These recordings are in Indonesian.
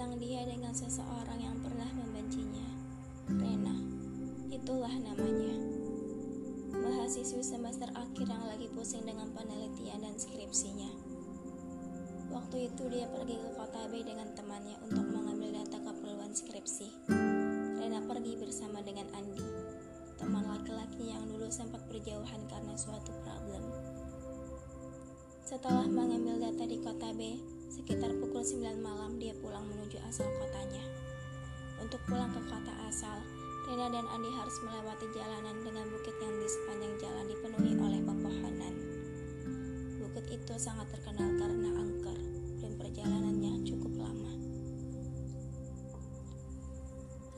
tentang dia dengan seseorang yang pernah membencinya. Rena, itulah namanya. Mahasiswi semester akhir yang lagi pusing dengan penelitian dan skripsinya. Waktu itu dia pergi ke kota B dengan temannya untuk mengambil data keperluan skripsi. Rena pergi bersama dengan Andi, teman laki-laki yang dulu sempat berjauhan karena suatu problem. Setelah mengambil data di kota B, sekitar pukul 9 malam dia pulang menuju asal kotanya. Untuk pulang ke kota asal, Rena dan Andi harus melewati jalanan dengan bukit yang di sepanjang jalan dipenuhi oleh pepohonan. Bukit itu sangat terkenal karena angker dan perjalanannya cukup lama.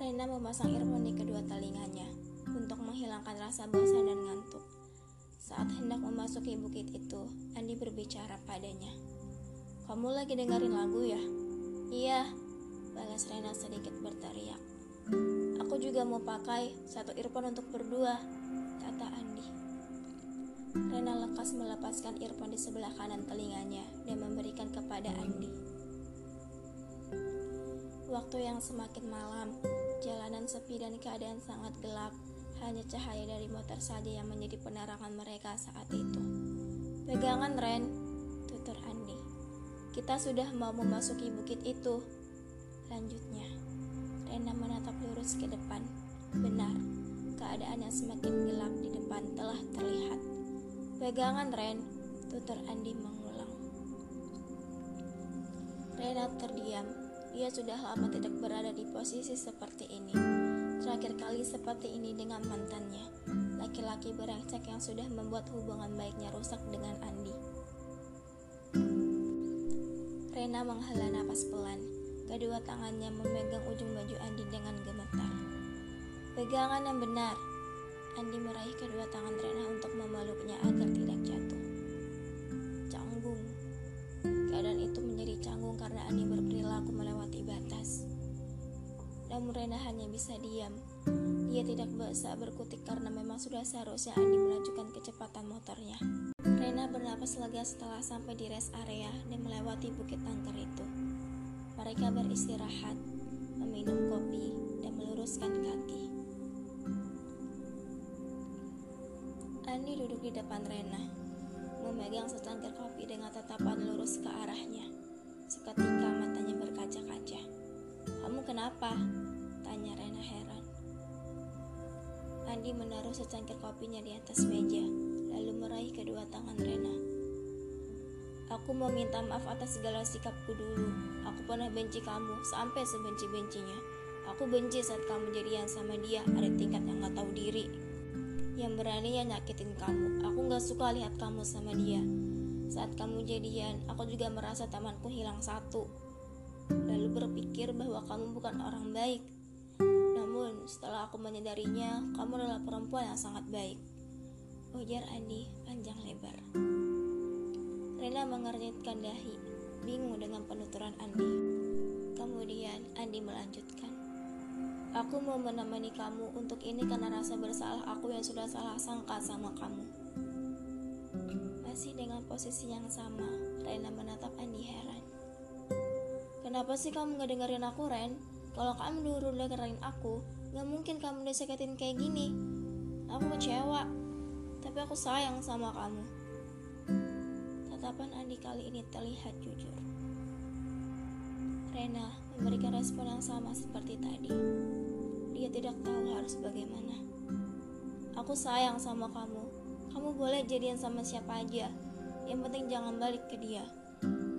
Rena memasang earphone di kedua telinganya untuk menghilangkan rasa bosan dan ngantuk. Saat hendak memasuki bukit itu, Andi berbicara padanya. Kamu lagi dengerin lagu ya? Iya, balas Rena sedikit berteriak. Aku juga mau pakai satu earphone untuk berdua, kata Andi. Rena lekas melepaskan earphone di sebelah kanan telinganya dan memberikan kepada Andi. Waktu yang semakin malam, jalanan sepi dan keadaan sangat gelap hanya cahaya dari motor saja yang menjadi penerangan mereka saat itu. Pegangan, Ren. Kita sudah mau memasuki bukit itu. Lanjutnya, Rena menatap lurus ke depan. Benar, keadaan yang semakin gelap di depan telah terlihat. Pegangan, Ren, tutur Andi mengulang. Rena terdiam. Dia sudah lama tidak berada di posisi seperti ini. Terakhir kali seperti ini dengan mantannya, laki-laki berengsek yang sudah membuat hubungan baiknya rusak dengan Andi. Rena menghela napas pelan. Kedua tangannya memegang ujung baju Andi dengan gemetar. Pegangan yang benar. Andi meraih kedua tangan Rena untuk memeluknya agar tidak jatuh. Canggung. Keadaan itu menjadi canggung karena Andi berperilaku melewati batas namun Rena hanya bisa diam. Dia tidak bisa berkutik karena memang sudah seharusnya Andi melajukan kecepatan motornya. Rena bernapas lega setelah sampai di rest area dan melewati bukit angker itu. Mereka beristirahat, meminum kopi, dan meluruskan kaki. Andi duduk di depan Rena, memegang secangkir kopi dengan tatapan lurus ke arahnya. Seketika matanya berkaca-kaca. Kamu kenapa? Tanya Rena heran. Andi menaruh secangkir kopinya di atas meja, tangan Rena. Aku mau minta maaf atas segala sikapku dulu. Aku pernah benci kamu sampai sebenci-bencinya. Aku benci saat kamu jadian sama dia, ada tingkat yang gak tahu diri. Yang berani ya nyakitin kamu. Aku gak suka lihat kamu sama dia. Saat kamu jadian, aku juga merasa tamanku hilang satu. Lalu berpikir bahwa kamu bukan orang baik setelah aku menyadarinya, kamu adalah perempuan yang sangat baik. Ujar Andi panjang lebar. Rena mengernyitkan dahi, bingung dengan penuturan Andi. Kemudian Andi melanjutkan. Aku mau menemani kamu untuk ini karena rasa bersalah aku yang sudah salah sangka sama kamu. Masih dengan posisi yang sama, Rena menatap Andi heran. Kenapa sih kamu gak dengerin aku, Ren? Kalau kamu dulu dengerin aku, Gak mungkin kamu disakitin kayak gini. Aku kecewa, tapi aku sayang sama kamu. Tatapan Andi kali ini terlihat jujur. Rena memberikan respon yang sama seperti tadi. Dia tidak tahu harus bagaimana. Aku sayang sama kamu. Kamu boleh jadian sama siapa aja. Yang penting jangan balik ke dia.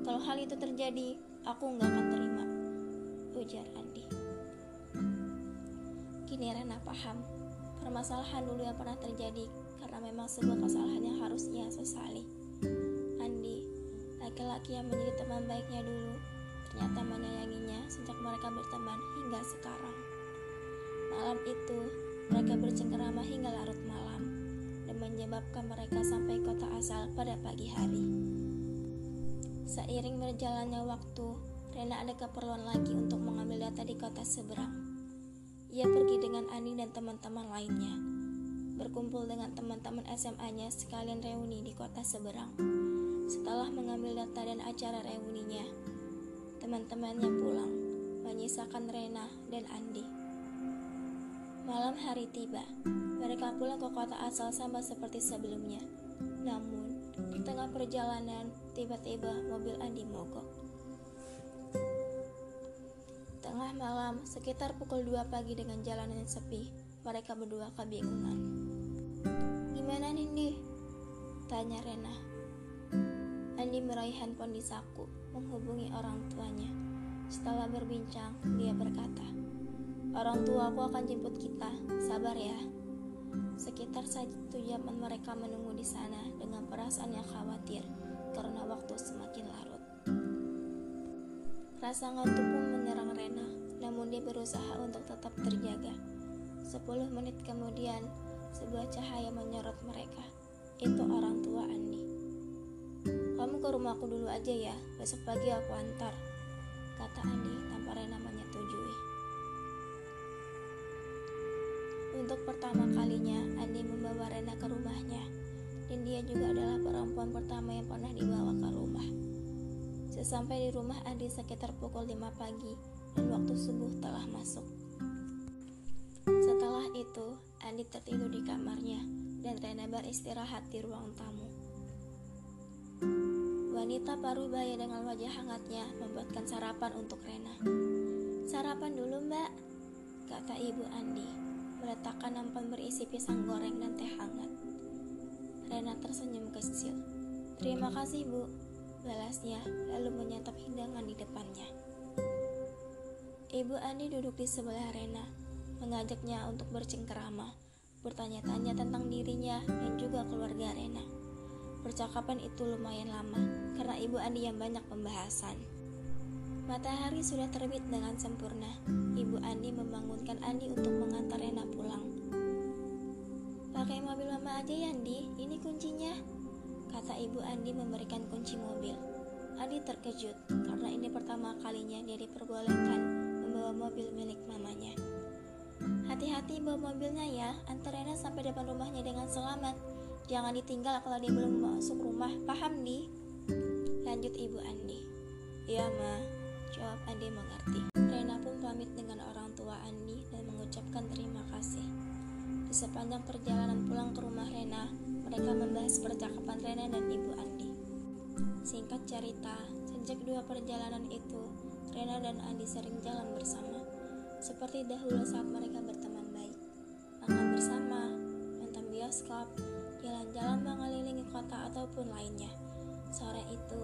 Kalau hal itu terjadi, aku nggak akan terima. Ujar Andi. Kini Rena paham permasalahan dulu yang pernah terjadi karena memang sebuah kesalahan yang harus ia sesali. Andi, laki-laki yang menjadi teman baiknya dulu, ternyata menyayanginya sejak mereka berteman hingga sekarang. Malam itu, mereka bercengkerama hingga larut malam dan menyebabkan mereka sampai kota asal pada pagi hari. Seiring berjalannya waktu, Rena ada keperluan lagi untuk mengambil data di kota seberang. Ia pergi dengan Ani dan teman-teman lainnya. Berkumpul dengan teman-teman SMA-nya sekalian reuni di kota seberang. Setelah mengambil data dan acara reuninya, teman-temannya pulang. menyisakan Rena dan Andi. Malam hari tiba, mereka pulang ke kota asal sama seperti sebelumnya. Namun, di tengah perjalanan, tiba-tiba mobil Andi mogok. Tengah malam, sekitar pukul 2 pagi dengan jalanan sepi, mereka berdua kebingungan. Gimana Nindi? Tanya Rena. Andi meraih handphone di saku, menghubungi orang tuanya. Setelah berbincang, dia berkata, Orang tua aku akan jemput kita, sabar ya. Sekitar satu jam mereka menunggu di sana dengan perasaan yang khawatir karena waktu semakin larut. Rasa ngantuk pun menyerang Rena, namun dia berusaha untuk tetap terjaga. Sepuluh menit kemudian, sebuah cahaya menyorot mereka. Itu orang tua Andi. Kamu ke rumahku dulu aja ya, besok pagi aku antar, kata Andi tanpa Rena menyetujui. Untuk pertama kalinya, Andi membawa Rena ke rumahnya, dan dia juga adalah perempuan pertama yang pernah dibawa ke rumah. Sesampai di rumah Andi sekitar pukul 5 pagi, dan waktu subuh telah masuk. Setelah itu, Andi tertidur di kamarnya, dan Rena beristirahat di ruang tamu. Wanita paruh baya dengan wajah hangatnya membuatkan sarapan untuk Rena. Sarapan dulu mbak, kata ibu Andi meletakkan nampan berisi pisang goreng dan teh hangat. Rena tersenyum kecil. Terima kasih bu, balasnya lalu menyantap hidangan di depannya. Ibu Andi duduk di sebelah Rena, mengajaknya untuk bercengkerama, bertanya-tanya tentang dirinya dan juga keluarga Rena. Percakapan itu lumayan lama karena Ibu Andi yang banyak pembahasan. Matahari sudah terbit dengan sempurna. Ibu Andi membangunkan Andi untuk mengantar Rena pulang. Pakai mobil mama aja ya Andi, ini kuncinya. Kata Ibu Andi memberikan kunci mobil. Andi terkejut karena ini pertama kalinya dia diperbolehkan membawa mobil milik mamanya. Hati-hati bawa mobilnya ya, antar Rena sampai depan rumahnya dengan selamat. Jangan ditinggal kalau dia belum masuk rumah, paham di? Lanjut Ibu Andi. Iya, Ma. Jawab Andi mengerti. Rena pun pamit dengan orang tua Andi dan mengucapkan terima kasih. Di sepanjang perjalanan pulang ke rumah Rena, mereka membahas percakapan Rena dan ibu Andi. Singkat cerita, sejak dua perjalanan itu, Rena dan Andi sering jalan bersama, seperti dahulu saat mereka berteman nonton bioskop, jalan-jalan mengelilingi kota ataupun lainnya. Sore itu,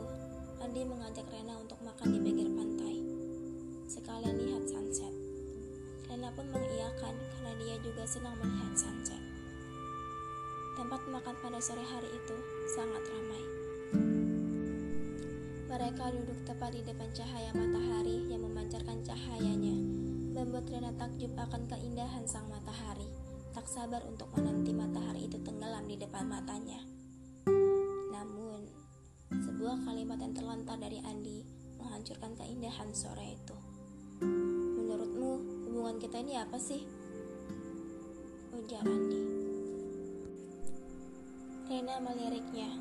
Andi mengajak Rena untuk makan di pinggir pantai. Sekalian lihat sunset. Rena pun mengiyakan karena dia juga senang melihat sunset. Tempat makan pada sore hari itu sangat ramai. Mereka duduk tepat di depan cahaya matahari yang memancarkan cahayanya, membuat Rena takjub akan keindahan sang matahari. Tak sabar untuk menanti matahari itu tenggelam di depan matanya. Sebuah kalimat yang terlontar dari Andi menghancurkan keindahan sore itu. Menurutmu, hubungan kita ini apa sih? Ujar Andi. Rena meliriknya.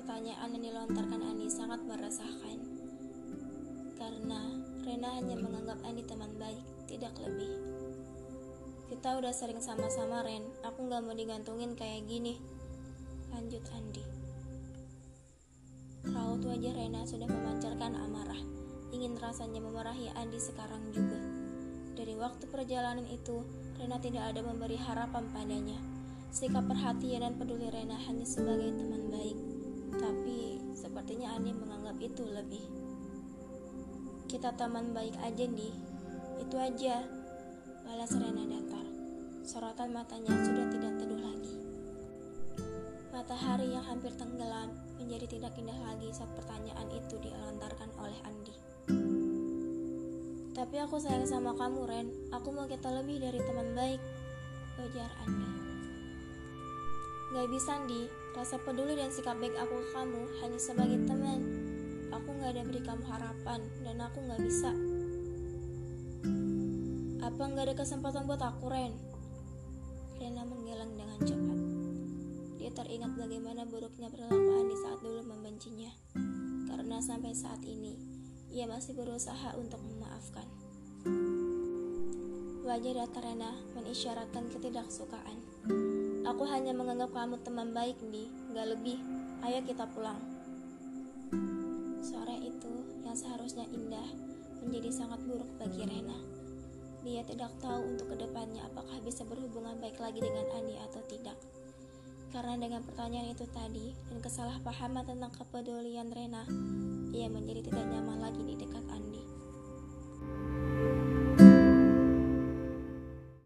Pertanyaan yang dilontarkan Andi sangat meresahkan. Karena Rena hanya menganggap Andi teman baik, tidak lebih. Kita udah sering sama-sama, Ren. Aku gak mau digantungin kayak gini. Lanjut Andi. Raut wajah Rena sudah memancarkan amarah. Ingin rasanya memarahi Andi sekarang juga. Dari waktu perjalanan itu, Rena tidak ada memberi harapan padanya. Sikap perhatian dan peduli Rena hanya sebagai teman baik. Tapi, sepertinya Andi menganggap itu lebih. Kita teman baik aja, Di. Itu aja. Balas Rena datar. Sorotan matanya sudah tidak teduh lagi. Matahari yang hampir tenggelam menjadi tidak indah lagi saat pertanyaan itu dilontarkan oleh Andi. Tapi aku sayang sama kamu, Ren. Aku mau kita lebih dari teman baik. Ujar Andi. Gak bisa, Andi. Rasa peduli dan sikap baik aku ke kamu hanya sebagai teman. Aku gak ada beri kamu harapan, dan aku gak bisa. Apa gak ada kesempatan buat aku, Ren? Rena menggeleng dengan cepat. Dia teringat bagaimana buruknya perlakuan di saat dulu membencinya. Karena sampai saat ini, ia masih berusaha untuk memaafkan. Wajah datar Rena mengisyaratkan ketidaksukaan. Aku hanya menganggap kamu teman baik, Di. Gak lebih. Ayo kita pulang. Sore itu yang seharusnya indah menjadi sangat buruk bagi Rena. Dia tidak tahu untuk ke depannya apakah bisa berhubungan baik lagi dengan Andi atau tidak. Karena dengan pertanyaan itu tadi dan kesalahpahaman tentang kepedulian Rena, ia menjadi tidak nyaman lagi di dekat Andi.